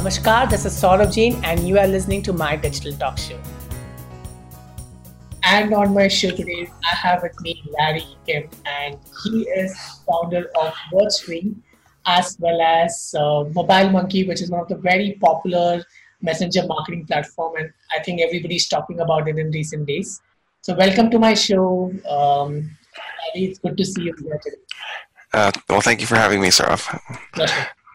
Namaskar, this is Saurabh Jain, and you are listening to my digital talk show. And on my show today, I have with me Larry Kim, and he is founder of WordStream as well as uh, Mobile Monkey, which is one of the very popular messenger marketing platform, and I think everybody's talking about it in recent days. So, welcome to my show. Um, Larry, it's good to see you here today. Uh, well, thank you for having me, Saurabh.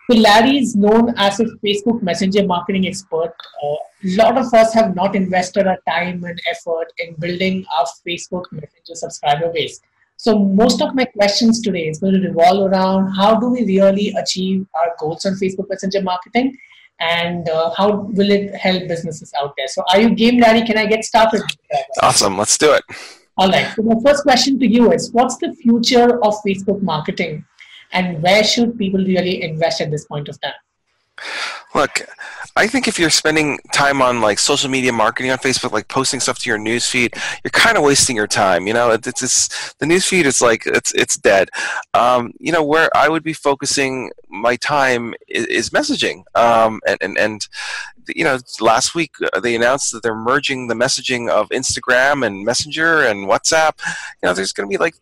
So Larry is known as a Facebook Messenger marketing expert. A uh, lot of us have not invested our time and effort in building our Facebook Messenger subscriber base. So most of my questions today is going to revolve around how do we really achieve our goals on Facebook Messenger marketing and uh, how will it help businesses out there? So are you game, Larry? Can I get started? Awesome. Let's do it. All right. So my first question to you is, what's the future of Facebook marketing and where should people really invest at this point of time? Look, I think if you're spending time on like social media marketing on Facebook, like posting stuff to your newsfeed, you're kind of wasting your time. You know, it's, it's the newsfeed is like it's it's dead. Um, you know, where I would be focusing my time is, is messaging. Um, and and and you know, last week uh, they announced that they're merging the messaging of Instagram and Messenger and WhatsApp. You know, there's going to be like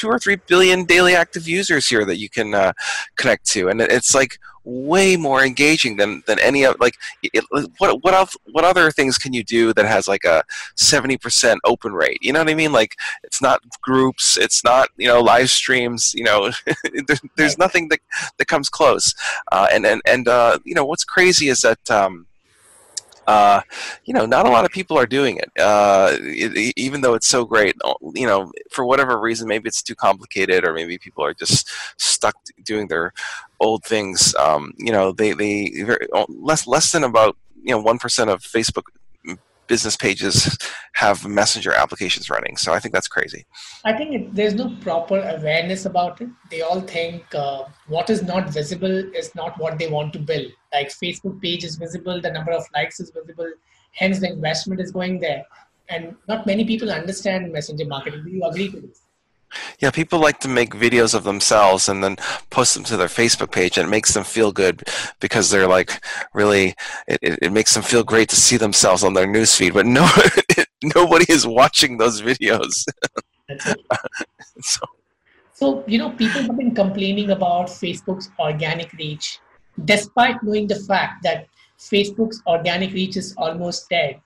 two or three billion daily active users here that you can uh, connect to, and it's like way more engaging than than any of like it, what what else, what other things can you do that has like a 70% open rate? You know what i mean? Like it's not groups it's not you know live streams you know there's, there's nothing that that comes close. Uh, and and and uh, you know what's crazy is that um, uh, you know, not a lot of people are doing it, uh, it, even though it's so great. Uh, you know, for whatever reason, maybe it's too complicated, or maybe people are just stuck doing their old things. Um, you know, they they less less than about you know one percent of Facebook business pages have messenger applications running. So I think that's crazy. I think it, there's no proper awareness about it. They all think uh, what is not visible is not what they want to build. Like Facebook page is visible, the number of likes is visible, hence the investment is going there. And not many people understand messenger marketing. Do you agree to this? Yeah, people like to make videos of themselves and then post them to their Facebook page, and it makes them feel good because they're like really. It, it, makes them feel great to see themselves on their newsfeed, but no, nobody is watching those videos. so. so you know, people have been complaining about Facebook's organic reach, despite knowing the fact that Facebook's organic reach is almost dead.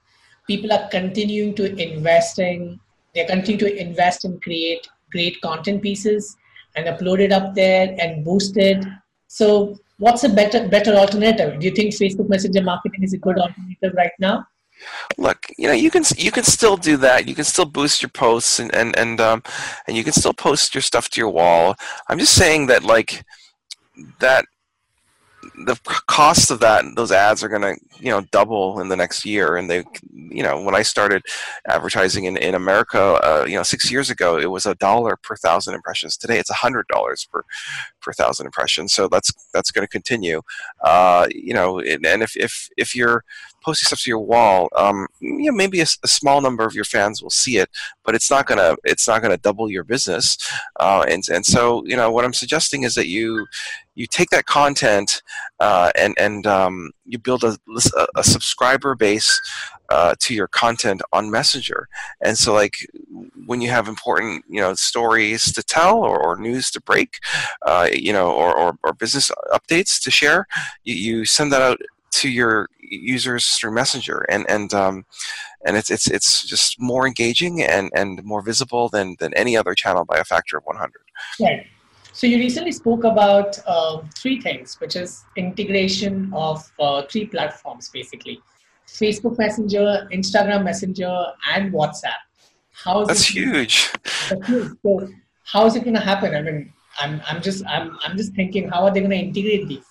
People are continuing to invest investing. They're continuing to invest and create great content pieces and upload it up there and boost it. So what's a better better alternative? Do you think Facebook Messenger marketing is a good alternative right now? Look, you know, you can you can still do that. You can still boost your posts and and and um, and you can still post your stuff to your wall. I'm just saying that like that the cost of that those ads are going to you know double in the next year. And they you know when i started advertising in, in america uh, you know six years ago it was a dollar per thousand impressions. Today it's a hundred dollars per per thousand impressions. So that's that's going to continue. Uh, you know and, and if, if if you're posting stuff to your wall, um, you know, maybe a, a, small number of your fans will see it, but it's not gonna it's not gonna double your business. Uh, and and so you know what I'm suggesting is that you you take that content uh, and and um, you build a, a, subscriber base uh, to your content on Messenger. And so like when you have important you know stories to tell or, or news to break, uh, you know, or, or, or business updates to share, you, you send that out to your users through Messenger, and and um, and it's it's it's just more engaging and and more visible than than any other channel by a factor of 100. Right. So you recently spoke about uh, three things, which is integration of uh, three platforms, basically: Facebook Messenger, Instagram Messenger, and WhatsApp. How is that's huge. That's huge. So how is it going to happen? I mean, I'm I'm just I'm I'm just thinking, how are they going to integrate these?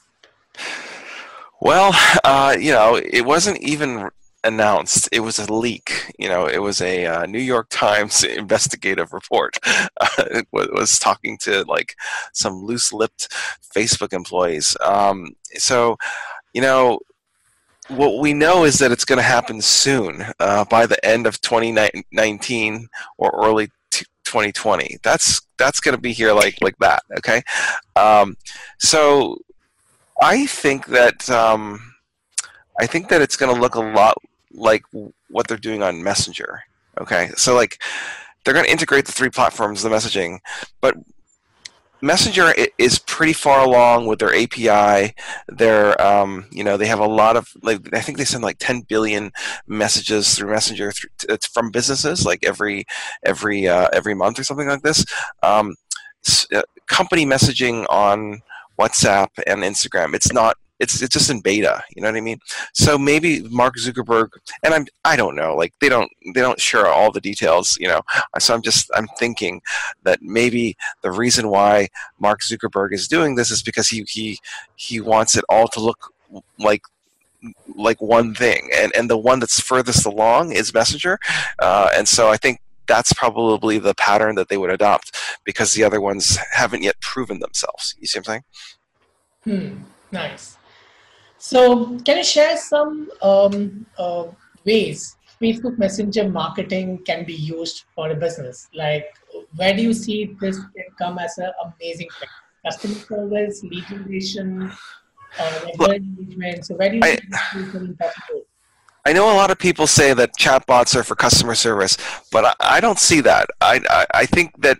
Well, uh, you know, it wasn't even announced. It was a leak. You know, it was a uh, New York Times investigative report. Uh, it was talking to like some loose-lipped Facebook employees. Um, so, you know, what we know is that it's going to happen soon, uh, by the end of 2019 or early 2020. That's that's going to be here like like that. Okay, um, so I think that um, I think that it's going to look a lot like what they're doing on Messenger. Okay, so like they're going to integrate the three platforms, the messaging, but Messenger is pretty far along with their API. They're, um, you know, they have a lot of, like, I think they send like 10 billion messages through Messenger through, it's from businesses, like every every uh, every month or something like this. Um, uh, company messaging on WhatsApp and Instagram. It's not it's it's just in beta you know what i mean? So maybe mark zuckerberg and i'm i don't know like they don't they don't share all the details you know? So i'm just i'm thinking that maybe the reason why mark zuckerberg is doing this is because he he he wants it all to look like like one thing. And and the one that's furthest along is messenger. Uh, and so i think that's probably the pattern that they would adopt because the other ones haven't yet proven themselves you see what i'm saying hmm nice so, can you share some um, uh, ways Facebook Messenger marketing can be used for a business? Like, where do you see this can come as an amazing thing? Customer service, lead generation, uh, engagement. So, where do you I, see I know a lot of people say that chatbots are for customer service, but I, I don't see that. I, I, I think that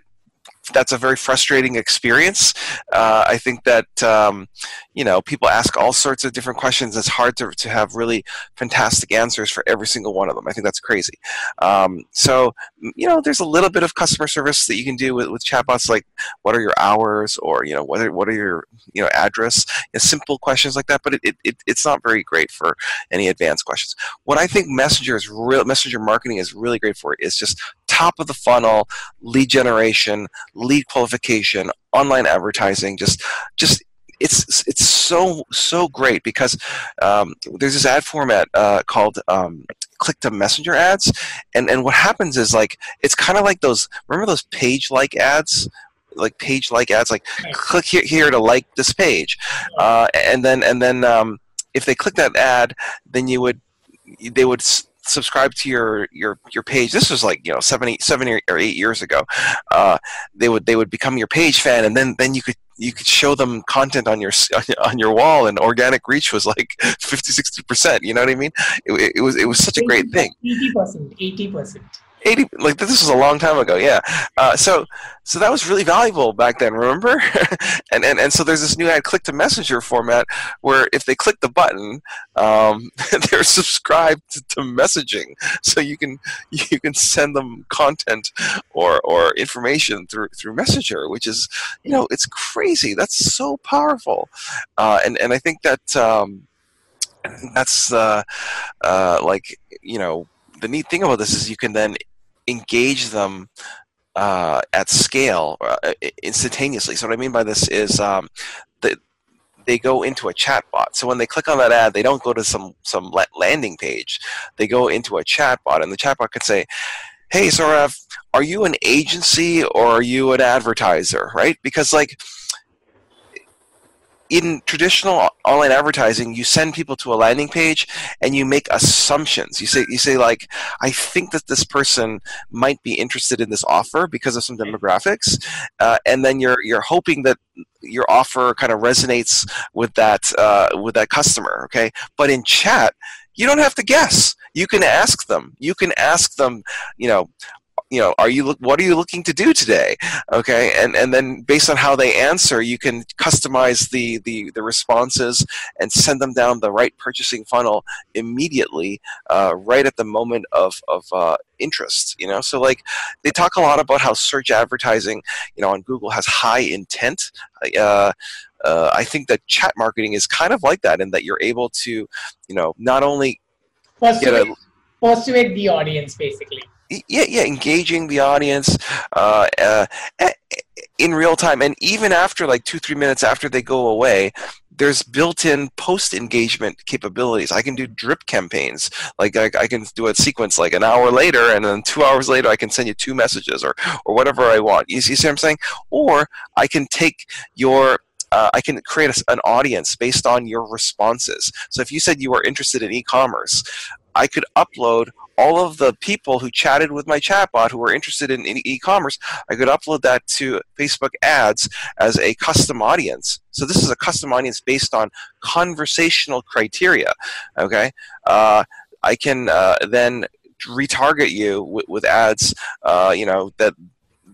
that's a very frustrating experience. Uh, I think that um, you know people ask all sorts of different questions. It's hard to, to have really fantastic answers for every single one of them. I think that's crazy. Um, so you know, there's a little bit of customer service that you can do with, with chatbots, like what are your hours, or you know, what are, what are your you know address, you know, simple questions like that. But it, it, it, it's not very great for any advanced questions. What I think Messenger is real Messenger marketing is really great for is just top of the funnel lead generation, lead qualification, online advertising, just just it's it's so so great because um, there's this ad format uh, called um, click to messenger ads. And and what happens is like it's kind of like those remember those page like ads? Like page like ads like click here, here to like this page. Uh, and then and then um, if they click that ad then you would they would subscribe to your your your page. This was like you know seven eight seven or eight years ago. Uh, they would they would become your page fan and then then you could you could show them content on your on your wall and organic reach was like 50 60 percent you know what i mean? It, it was it was such a great thing. 80 percent 80 percent 80 like this was a long time ago yeah. Uh, so so that was really valuable back then remember? And, and and so there's this new ad click to messenger format where if they click the button um, they're subscribed to messaging. So you can you can send them content or or information through through messenger which is you know it's crazy. That's so powerful. Uh, and and i think that um, that's uh, uh, like you know the neat thing about this is you can then engage them uh, at scale uh, instantaneously. So what I mean by this is um, they go into a chat bot. So when they click on that ad, they don't go to some some landing page. They go into a chat bot, and the chat bot could say, "Hey, Saurav, are you an agency or are you an advertiser?" Right? Because like in traditional online advertising, you send people to a landing page and you make assumptions. You say you say like, I think that this person might be interested in this offer because of some demographics, uh, and then you're you're hoping that your offer kind of resonates with that uh, with that customer. Okay, but in chat, you don't have to guess. You can ask them. You can ask them, you know, you know are you what are you looking to do today? Okay and and then based on how they answer you can customize the the, the responses and send them down the right purchasing funnel immediately uh, right at the moment of of uh, interest you know? So like they talk a lot about how search advertising you know on google has high intent. Uh, uh, I think that chat marketing is kind of like that in that you're able to, you know, not only persuade, a, persuade the audience basically yeah, yeah, engaging the audience uh, uh, in real time, and even after like two, three minutes after they go away, there's built-in post-engagement capabilities. I can do drip campaigns. Like I, I, can do a sequence like an hour later, and then two hours later, I can send you two messages or or whatever I want. You see, what I'm saying? Or I can take your uh, I can create a, an audience based on your responses. So if you said you were interested in e-commerce, I could upload all of the people who chatted with my chatbot who were interested in, e-commerce, I could upload that to Facebook ads as a custom audience. So this is a custom audience based on conversational criteria. Okay, uh, I can uh, then retarget you with, with ads, uh, you know, that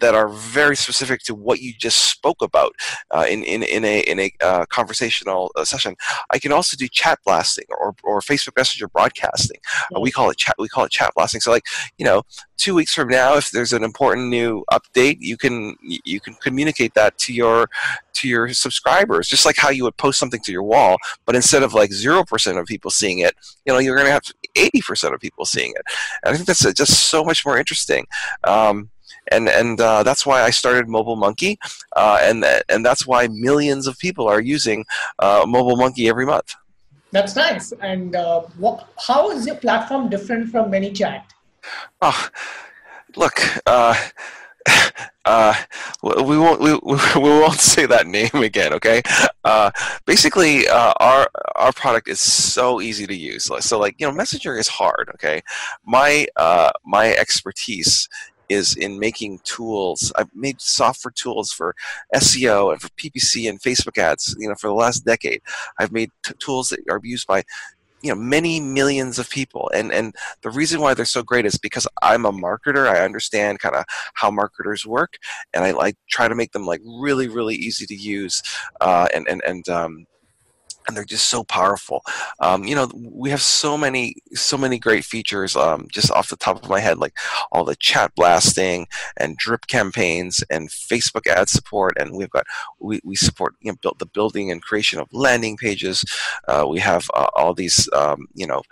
that are very specific to what you just spoke about uh, in, in, in a, in a uh, conversational uh, session. I can also do chat blasting or, or Facebook Messenger broadcasting. Uh, we call it chat. We call it chat blasting. So like you know, two weeks from now, if there's an important new update, you can you can communicate that to your to your subscribers, just like how you would post something to your wall. But instead of like zero percent of people seeing it, you know, you're going to have eighty percent of people seeing it. And I think that's just so much more interesting. Um, and and uh, that's why I started Mobile Monkey, uh, and and that's why millions of people are using uh, Mobile Monkey every month. That's nice. And uh, what, how is your platform different from ManyChat? Oh, look. Uh, uh, we won't we, we won't say that name again. Okay. Uh, basically, uh, our our product is so easy to use. So, like you know, Messenger is hard. Okay. My uh, my expertise is in making tools. I've made software tools for SEO and for PPC and Facebook ads. You know, for the last decade, I've made t- tools that are used by you know many millions of people and and the reason why they're so great is because i'm a marketer i understand kind of how marketers work and i try to make them like really really easy to use uh, and and and um, and they're just so powerful. Um, you know, we have so many, so many great features. Um, just off the top of my head, like all the chat blasting and drip campaigns and Facebook ad support, and we've got we, we support you know build the building and creation of landing pages. Uh, we have uh, all these um, you know.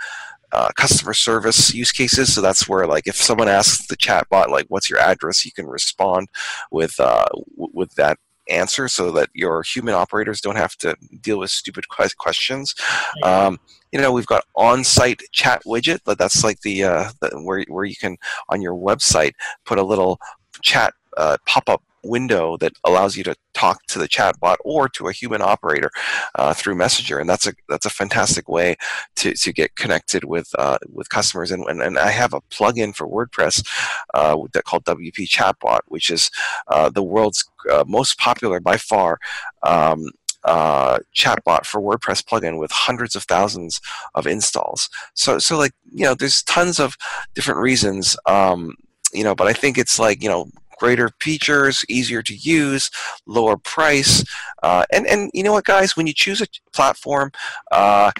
Uh, customer service use cases. So that's where, like, if someone asks the chatbot, like, "What's your address?" you can respond with uh, w- with that answer so that your human operators don't have to deal with stupid questions. Um, you know, we've got on-site chat widget. But that's like the, uh, the, where where you can on your website put a little chat uh, pop-up window that allows you to talk to the chatbot or to a human operator uh, through Messenger, and that's a that's a fantastic way to, to get connected with uh, with customers. And, and, and I have a plugin for WordPress uh, that called WP Chatbot, which is uh, the world's uh, most popular by far. Um, uh, chatbot for WordPress plugin with hundreds of thousands of installs. So, so like you know, there's tons of different reasons. Um, you know, but I think it's like you know, greater features, easier to use, lower price. Uh, and, and you know what, guys? When you choose a platform, uh,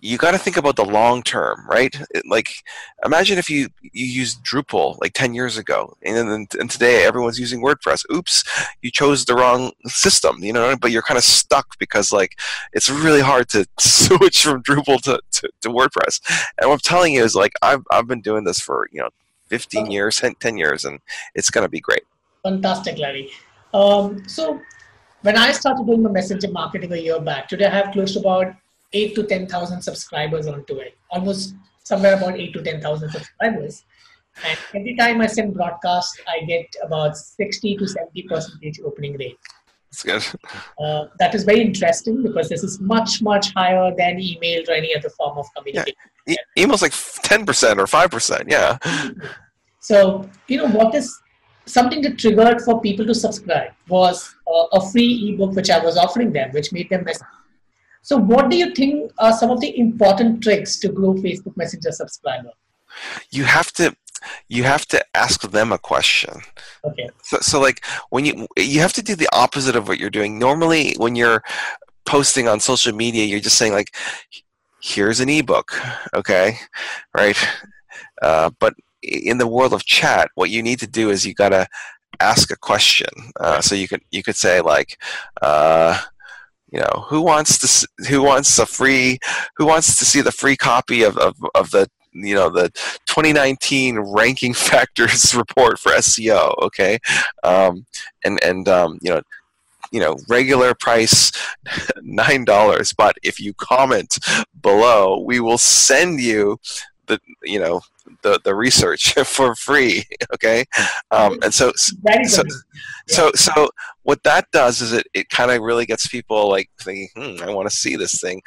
you got to think about the long term, right? It, like, imagine if you you used Drupal like ten years ago, and then and today everyone's using WordPress. Oops, you chose the wrong system, you know. But you're kind of stuck because like it's really hard to switch from Drupal to, to, to WordPress. And what I'm telling you is like I've I've been doing this for you know 15 years, 10 years, and it's going to be great. Fantastic, Larry. Um, so when I started doing the messenger marketing a year back, today I have close to about eight to 10,000 subscribers onto it, almost somewhere about eight to 10,000 subscribers. And every time I send broadcast, I get about 60 to 70 percentage opening rate. That's good. Uh, that is very interesting because this is much, much higher than email or any other form of communication. Yeah. E- email's like 10% or 5%. Yeah. So, you know, what is something that triggered for people to subscribe was uh, a free ebook which I was offering them, which made them message. So, what do you think are some of the important tricks to grow Facebook Messenger subscriber? You have to you have to ask them a question. Okay. So, so like when you you have to do the opposite of what you're doing. Normally, when you're posting on social media, you're just saying like, "Here's an ebook," okay, right? Uh, but in the world of chat, what you need to do is you gotta ask a question. Uh, so you could you could say like. Uh, you know who wants to who wants a free who wants to see the free copy of, of, of the you know the 2019 ranking factors report for SEO. Okay, um, and and um, you know you know regular price nine dollars. But if you comment below we will send you the you know the, the research for free okay? Um, and so so, so so what that does is it, it kind of really gets people like thinking hmm, i want to see this thing.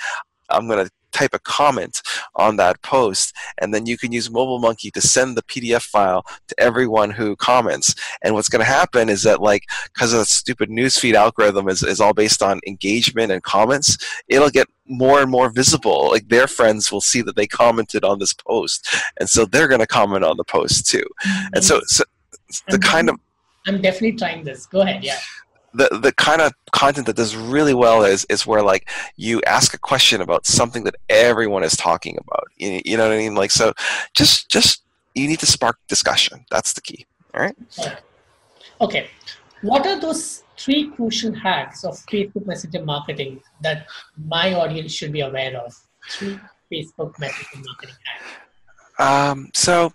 I'm going to type a comment on that post, and then you can use Mobile Monkey to send the PDF file to everyone who comments. And what's going to happen is that, like, because of the stupid newsfeed algorithm is, is all based on engagement and comments, it'll get more and more visible. Like their friends will see that they commented on this post, and so they're going to comment on the post too. And so, mm-hmm. so the kind of I'm definitely trying this. Go ahead. Yeah the the kind of content that does really well is is where like you ask a question about something that everyone is talking about. You, you know what I mean? Like so, just just you need to spark discussion. That's the key. All right. Okay. What are those three crucial hacks of Facebook Messenger marketing that my audience should be aware of? Three Facebook Messenger marketing hacks. Um, so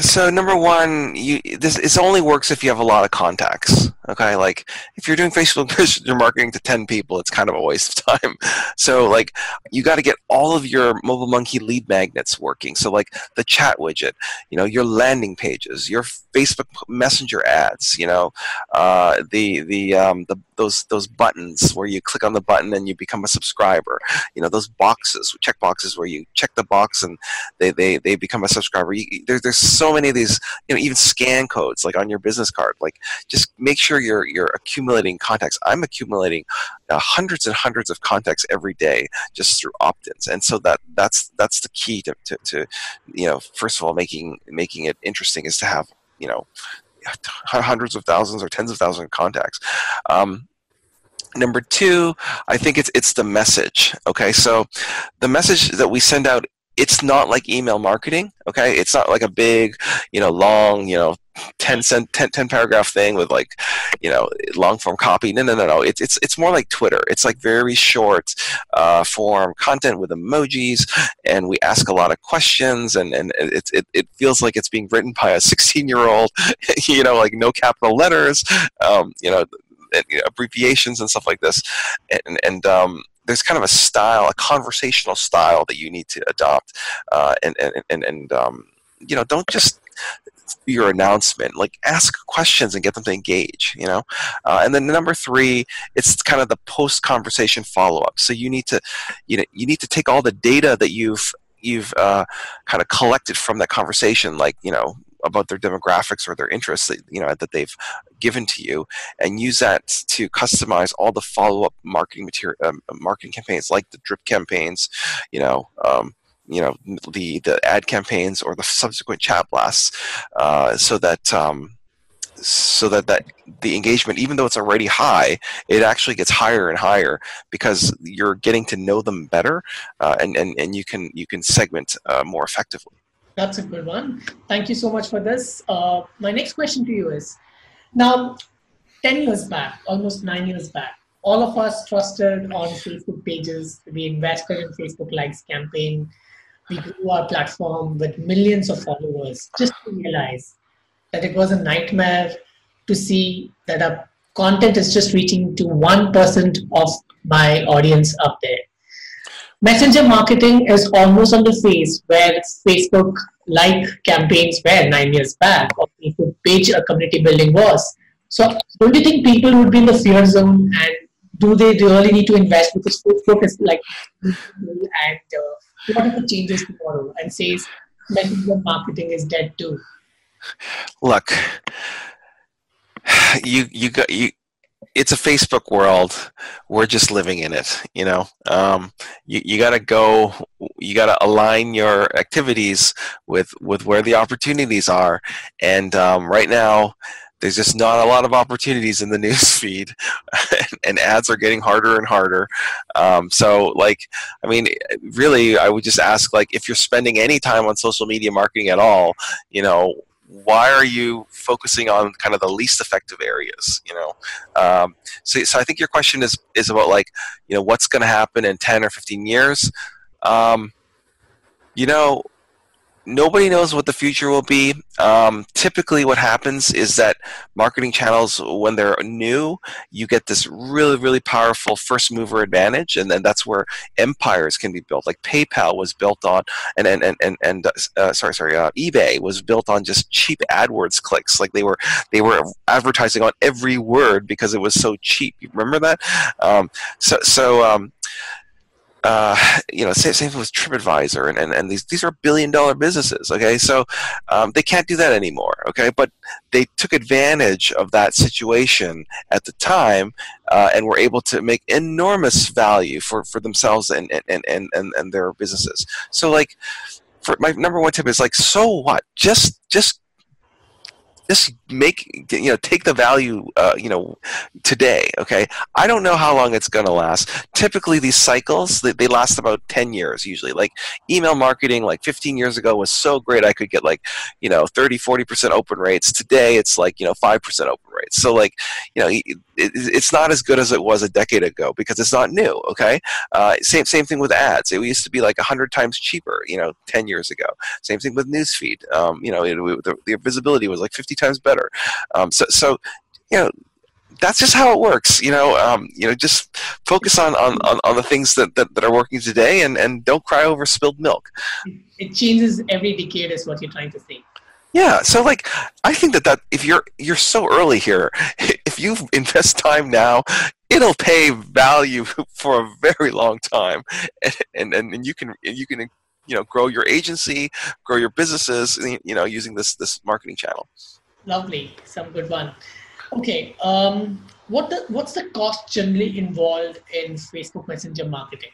so number one, you this it only works if you have a lot of contacts. Okay, like if you're doing Facebook you're marketing to ten people, it's kind of a waste of time. So like you got to get all of your Mobile Monkey lead magnets working. So like the chat widget, you know, your landing pages, your Facebook Messenger ads, you know, uh, the the um, the those those buttons where you click on the button and you become a subscriber. You know, those boxes, check boxes where you check the box and they they, they become a subscriber. You, there, there's so many of these, you know, even scan codes like on your business card. Like just make sure you're you're accumulating contacts. I'm accumulating uh, hundreds and hundreds of contacts every day just through opt-ins, and so that that's that's the key to, to, to you know first of all making making it interesting is to have you know hundreds of thousands or tens of thousands of contacts. Um, number two, I think it's it's the message. Okay, so the message that we send out it's not like email marketing okay? It's not like a big you know long you know 10 cent 10, 10 paragraph thing with like you know long form copy. No no no no. It's it's it's more like twitter. It's like very short uh, form content with emojis and we ask a lot of questions and and it, it, it feels like it's being written by a 16 year old you know like no capital letters um, you know abbreviations and stuff like this. And and um, there's kind of a style, a conversational style that you need to adopt, uh, and and and, and um, you know, don't just your announcement like ask questions and get them to engage you know? Uh, and then number three it's kind of the post conversation follow-up. So you need to you know you need to take all the data that you've you've uh, kind of collected from that conversation like you know about their demographics or their interests that you know that they've given to you, and use that to customize all the follow-up marketing material, um, marketing campaigns like the drip campaigns, you know. Um, you know the the ad campaigns or the subsequent chat blasts, uh, so that um, so that, that the engagement, even though it's already high, it actually gets higher and higher because you're getting to know them better, uh, and, and, and you can you can segment uh, more effectively. That's a good one. Thank you so much for this. Uh, my next question to you is now, 10 years back, almost nine years back, all of us trusted on Facebook pages. We invested in Facebook Likes campaign. We grew our platform with millions of followers just to realize that it was a nightmare to see that our content is just reaching to 1% of my audience up there. Messenger marketing is almost on the phase where Facebook like campaigns were nine years back or Facebook page a community building was. So don't you think people would be in the fear zone and do they really need to invest because Facebook is like and uh, what if it changes tomorrow and says messenger marketing is dead too? Look, you you got you it's a Facebook world. We're just living in it. You know, um, you, you got to go. You got to align your activities with with where the opportunities are. And um, right now, there's just not a lot of opportunities in the news feed, and ads are getting harder and harder. Um, so, like, I mean, really, I would just ask, like, if you're spending any time on social media marketing at all, you know, why are you focusing on kind of the least effective areas you know? Um, so, so i think your question is is about like you know what's going to happen in 10 or 15 years. Um, you know nobody knows what the future will be. Um, typically, what happens is that marketing channels, when they're new, you get this really, really powerful first mover advantage, and then that's where empires can be built. Like PayPal was built on, and and and and, and uh, sorry, sorry, uh, eBay was built on just cheap AdWords clicks. Like they were they were advertising on every word because it was so cheap. You remember that? Um, so so. Um, uh, you know, same, same with TripAdvisor, and, and, and these these are billion dollar businesses. Okay, so um, they can't do that anymore. Okay, but they took advantage of that situation at the time, uh, and were able to make enormous value for, for themselves and, and, and, and, and their businesses. So like, for my number one tip is like, so what? Just just just make you know take the value uh, you know today okay? I don't know how long it's going to last. Typically these cycles they, they last about 10 years usually. Like email marketing like 15 years ago was so great i could get like you know 30 40% open rates. Today it's like you know 5% open rates. So like you know it, it's not as good as it was a decade ago because it's not new okay uh, same same thing with ads it used to be like 100 times cheaper you know 10 years ago same thing with newsfeed um, you know it, the, the visibility was like 50 times better um, so, so you know that's just how it works. You know, um, you know, just focus on, on, on, on the things that, that, that, are working today, and, and don't cry over spilled milk. It changes every decade, is what you're trying to say. Yeah, so like I think that that if you're you're so early here, if you invest time now, it'll pay value for a very long time, and and, and you can you can you know grow your agency, grow your businesses, you know, using this this marketing channel. Lovely, some good one. Okay, um, what the, what's the cost generally involved in Facebook Messenger marketing?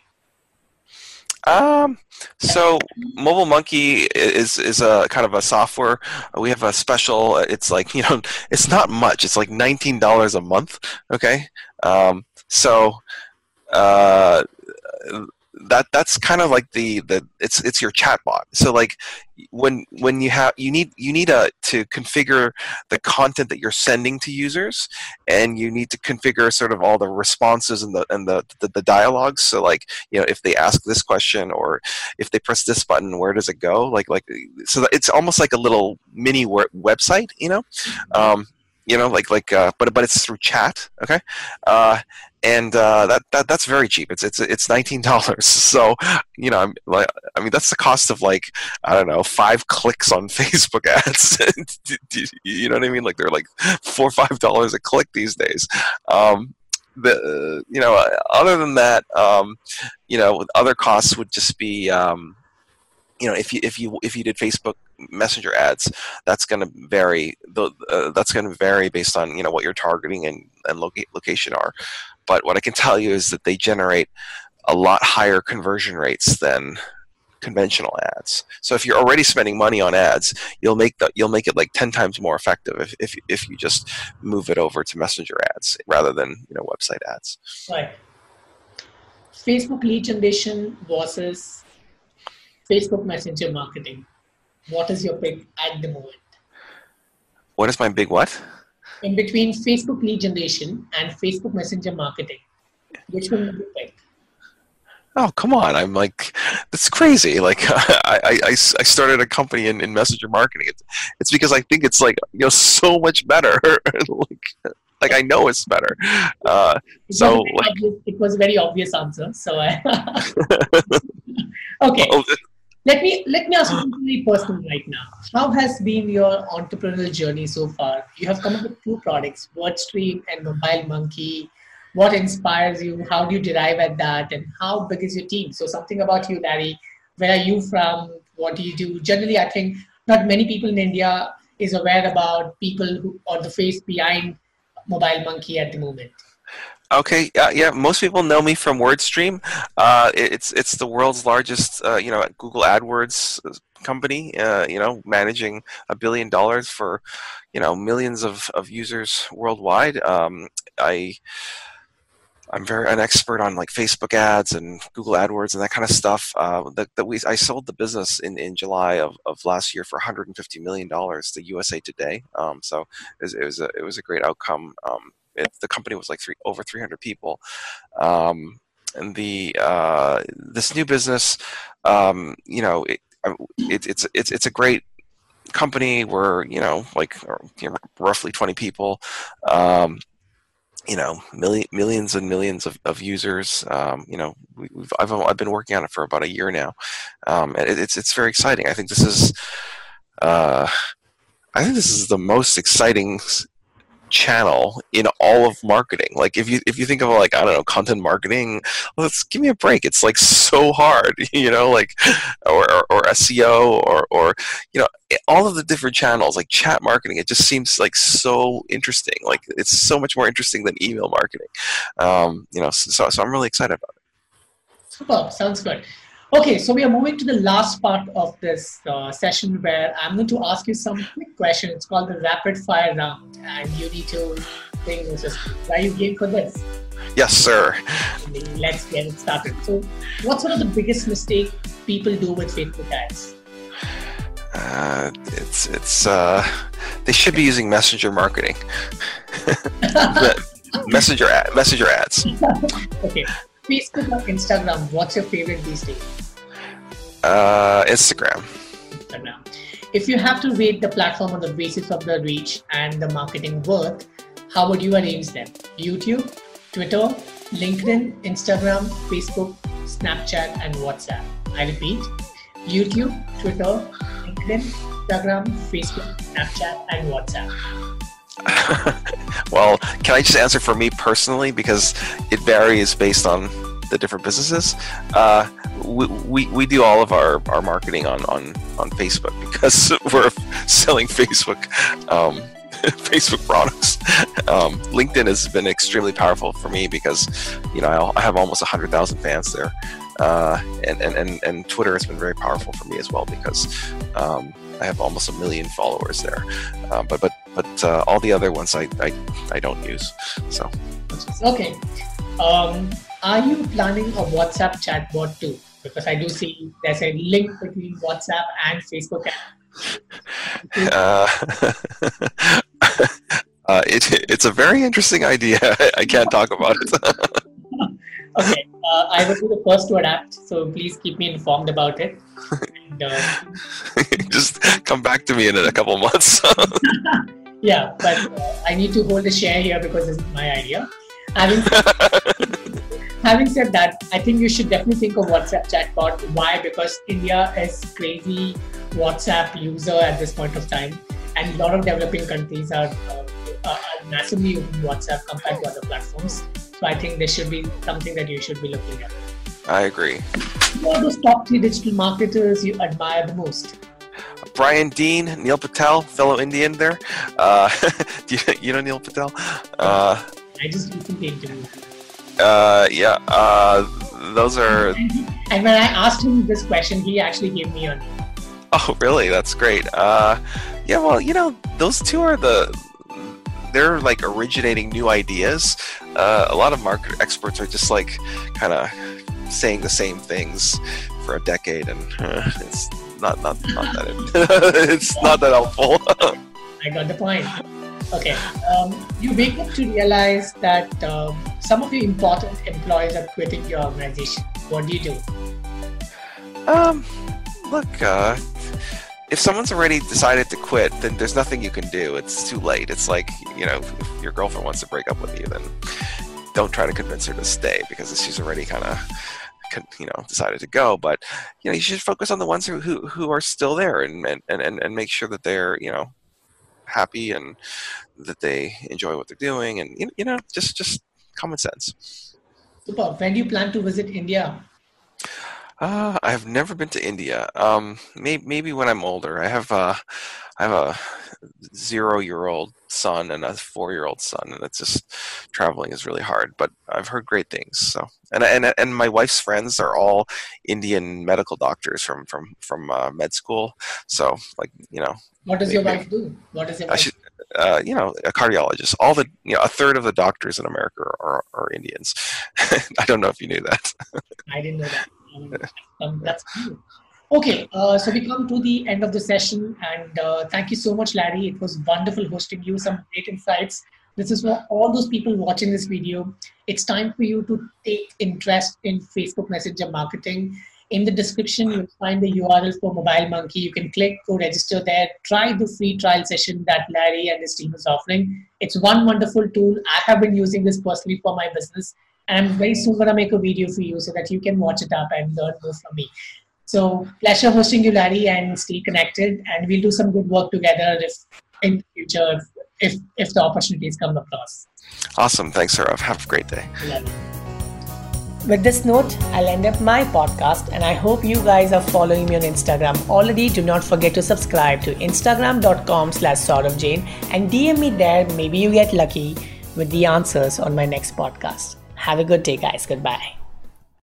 Um, so Mobile Monkey is is a kind of a software. We have a special. It's like you know, it's not much. It's like nineteen dollars a month. Okay. Um, so uh, that that's kind of like the the it's it's your chatbot. So like when when you have you need you need a to configure the content that you're sending to users, and you need to configure sort of all the responses and the and the the, the dialogues. So like you know if they ask this question or if they press this button, where does it go? Like like so it's almost like a little mini website. You know. Um, you know, like like, uh, but but it's through chat, okay, uh, and uh, that, that that's very cheap. It's it's it's nineteen dollars. So you know, I'm like, I mean, that's the cost of like I don't know five clicks on Facebook ads. you know what I mean? Like they're like four or five dollars a click these days. Um, the you know, other than that, um, you know, other costs would just be. Um, you know, if you if you if you did Facebook Messenger ads, that's going to vary. The, uh, that's going to vary based on you know what you're targeting and and loca- location are. But what I can tell you is that they generate a lot higher conversion rates than conventional ads. So if you're already spending money on ads, you'll make the you'll make it like ten times more effective if if if you just move it over to Messenger ads rather than you know website ads. Right. Facebook lead generation versus Facebook Messenger marketing. What is your pick at the moment? What is my big what? In between Facebook lead generation and Facebook Messenger marketing, which one would you pick? Oh come on! I'm like, that's crazy. Like, I, I, I started a company in, in messenger marketing. It's, it's because I think it's like you know so much better. like, like I know it's better. Uh, so like, obvious, it was a very obvious answer. So I okay. Well, let me let me ask you something very personal right now. How has been your entrepreneurial journey so far? You have come up with two products, WordStream and Mobile Monkey. What inspires you? How do you derive at that? And how big is your team? So something about you, Larry. Where are you from? What do you do? Generally, I think not many people in India is aware about people who or the face behind Mobile Monkey at the moment. Okay, uh, yeah, most people know me from WordStream. Uh, it's it's the world's largest, uh, you know, Google AdWords uh, company. Uh, you know, managing a billion dollars for, you know, millions of, of users worldwide. Um, I I'm very an expert on like Facebook ads and Google AdWords and that kind of stuff. Uh, that, that we I sold the business in, in July of, of last year for 150 million dollars to USA Today. Um, so it was, it was a it was a great outcome. Um, it, the company was like three, over 300 people. Um, and the uh, this new business, um, you know, it, it, it's it's it's a great company. We're you know like you know, roughly 20 people. Um, you know, million, millions and millions of, of users. Um, you know, we, have I've, I've been working on it for about a year now, um, and it, it's it's very exciting. I think this is, uh, I think this is the most exciting channel in all of marketing. Like if you if you think of like I don't know content marketing, let's give me a break. It's like so hard, you know, like or or, or SEO or or you know all of the different channels like chat marketing. It just seems like so interesting. Like it's so much more interesting than email marketing. Um, you know, so so I'm really excited about it. Super, sounds good. Okay, so we are moving to the last part of this uh, session where I'm going to ask you some quick questions. It's called the rapid fire round, and you need to think, are you game for this? Yes, sir. Let's get it started. So, what's one of the biggest mistake people do with Facebook ads? Uh, it's it's uh, they should be using messenger marketing. messenger ad, messenger ads. okay, Facebook or Instagram? What's your favorite these days? Uh, Instagram. Instagram. If you have to rate the platform on the basis of the reach and the marketing worth, how would you arrange them? YouTube, Twitter, LinkedIn, Instagram, Facebook, Snapchat, and WhatsApp. I repeat YouTube, Twitter, LinkedIn, Instagram, Facebook, Snapchat, and WhatsApp. well, can I just answer for me personally because it varies based on the different businesses. Uh, we, we, we do all of our, our marketing on, on, on Facebook because we're selling Facebook um, Facebook products. Um, LinkedIn has been extremely powerful for me because you know I have almost hundred thousand fans there, uh, and, and, and and Twitter has been very powerful for me as well because um, I have almost a million followers there. Uh, but but but uh, all the other ones I, I I don't use. So okay. Um, are you planning a WhatsApp chatbot too? Because I do see there's a link between WhatsApp and Facebook. Uh, uh, it, it's a very interesting idea. I can't talk about it. Okay, uh, I will be the first to adapt, so please keep me informed about it. And, uh, Just come back to me in a couple months. yeah, but uh, I need to hold a share here because this is my idea. Having having said that, I think you should definitely think of WhatsApp chatbot. Why? Because India is crazy WhatsApp user at this point of time, and a lot of developing countries are, uh, are massively using WhatsApp compared to other platforms. So I think this should be something that you should be looking at. I agree. Who are those top three digital marketers you admire the most? Brian Dean, Neil Patel, fellow Indian there. Uh, do you, you, know Neil Patel? Uh, I just recently interviewed him. Uh, yeah, uh, those are. And when I asked him this question, he actually gave me a. Oh, really? That's great. Uh, yeah, well, you know, those two are the. They're like originating new ideas. Uh, a lot of market experts are just like kind of saying the same things for a decade, and uh, it's not not not that it's not that helpful. I got the point. Okay. Um, you wake up to realize that um, some of your important employees are quitting your organization. What do you do? Um, look, uh, if someone's already decided to quit, then there's nothing you can do. It's too late. It's like, you know, if your girlfriend wants to break up with you, then don't try to convince her to stay because she's already kind of you know decided to go but you know you should focus on the ones who who, who are still there and, and and and make sure that they're you know happy and that they enjoy what they're doing and you know just just common sense super when do you plan to visit india uh, I have never been to India. Um, maybe, maybe when I'm older. I have uh, I have a zero-year-old son and a four-year-old son, and it's just traveling is really hard. But I've heard great things. So, and and and my wife's friends are all Indian medical doctors from from from uh, med school. So, like you know, what does your wife do? What does your wife? Should, uh, you know, a cardiologist. All the, you know, a third of the doctors in America are, are Indians. I don't know if you knew that. I didn't know that. Um, that's cool. Okay, uh, so we come to the end of the session, and uh, thank you so much, Larry. It was wonderful hosting you. Some great insights. This is for all those people watching this video. It's time for you to take interest in Facebook Messenger marketing. In the description, you'll find the URL for Mobile Monkey. You can click, go register there, try the free trial session that Larry and his team is offering. It's one wonderful tool. I have been using this personally for my business I'm very soon going to make a video for you so that you can watch it up and learn more from me. So pleasure hosting you, Larry, and stay connected. And we'll do some good work together if in the future if if the opportunities come across. Awesome. Thanks, Saurav. Have a great day. With this note, I'll end up my podcast and I hope you guys are following me on Instagram already. Do not forget to subscribe to instagram.com slash Saurav Jain and DM me there. Maybe you get lucky with the answers on my next podcast. Have a good day, guys. Goodbye.